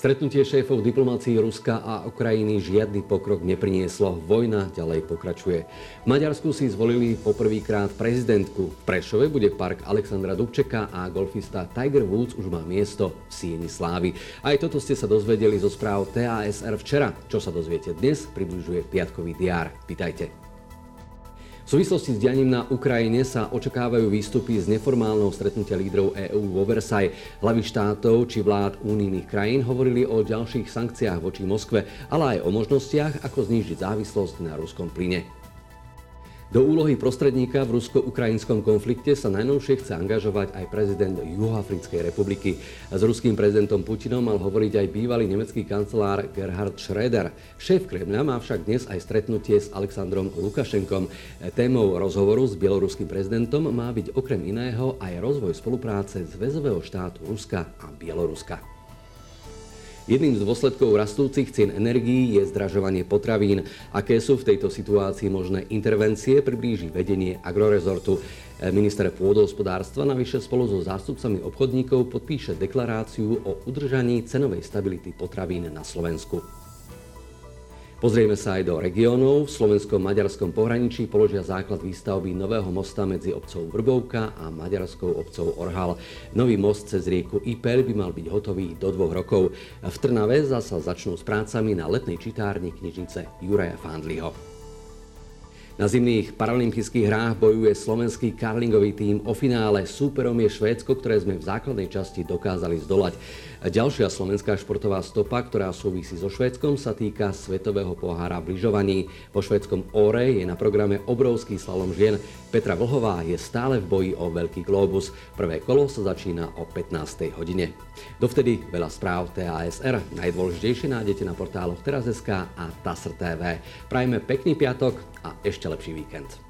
Stretnutie šéfov diplomácií Ruska a Ukrajiny žiadny pokrok neprinieslo. Vojna ďalej pokračuje. V Maďarsku si zvolili poprvýkrát prezidentku. V Prešove bude park Alexandra Dubčeka a golfista Tiger Woods už má miesto v Sieni Slávy. Aj toto ste sa dozvedeli zo správ TASR včera. Čo sa dozviete dnes, približuje piatkový diár. Pýtajte. Súvislosti s dianím na Ukrajine sa očakávajú výstupy z neformálneho stretnutia lídrov EÚ vo Versailles. Hlavy štátov či vlád únijných krajín hovorili o ďalších sankciách voči Moskve, ale aj o možnostiach, ako znížiť závislosť na ruskom plyne. Do úlohy prostredníka v rusko-ukrajinskom konflikte sa najnovšie chce angažovať aj prezident Juhoafrickej republiky. S ruským prezidentom Putinom mal hovoriť aj bývalý nemecký kancelár Gerhard Schröder. Šéf Kremľa má však dnes aj stretnutie s Alexandrom Lukašenkom. Témou rozhovoru s bieloruským prezidentom má byť okrem iného aj rozvoj spolupráce zväzového štátu Ruska a Bieloruska. Jedným z dôsledkov rastúcich cien energií je zdražovanie potravín. Aké sú v tejto situácii možné intervencie, priblíži vedenie agrorezortu. Minister pôdohospodárstva navyše spolu so zástupcami obchodníkov podpíše deklaráciu o udržaní cenovej stability potravín na Slovensku. Pozrieme sa aj do regiónov. V slovenskom-maďarskom pohraničí položia základ výstavby nového mosta medzi obcov Vrbovka a maďarskou obcov Orhal. Nový most cez rieku Ipel by mal byť hotový do dvoch rokov. V Trnave zasa začnú s prácami na letnej čitárni knižnice Juraja Fandliho. Na zimných paralympijských hrách bojuje slovenský karlingový tím o finále. Súperom je Švédsko, ktoré sme v základnej časti dokázali zdolať. Ďalšia slovenská športová stopa, ktorá súvisí so Švédskom, sa týka Svetového pohára v lyžovaní. Po švédskom Ore je na programe obrovský slalom žien. Petra Vlhová je stále v boji o Veľký globus. Prvé kolo sa začína o 15. hodine. Dovtedy veľa správ TASR. Najdôležitejšie nájdete na portáloch teraz.sk a TASR TV. Prajme pekný piatok a ešte Najlepszy weekend.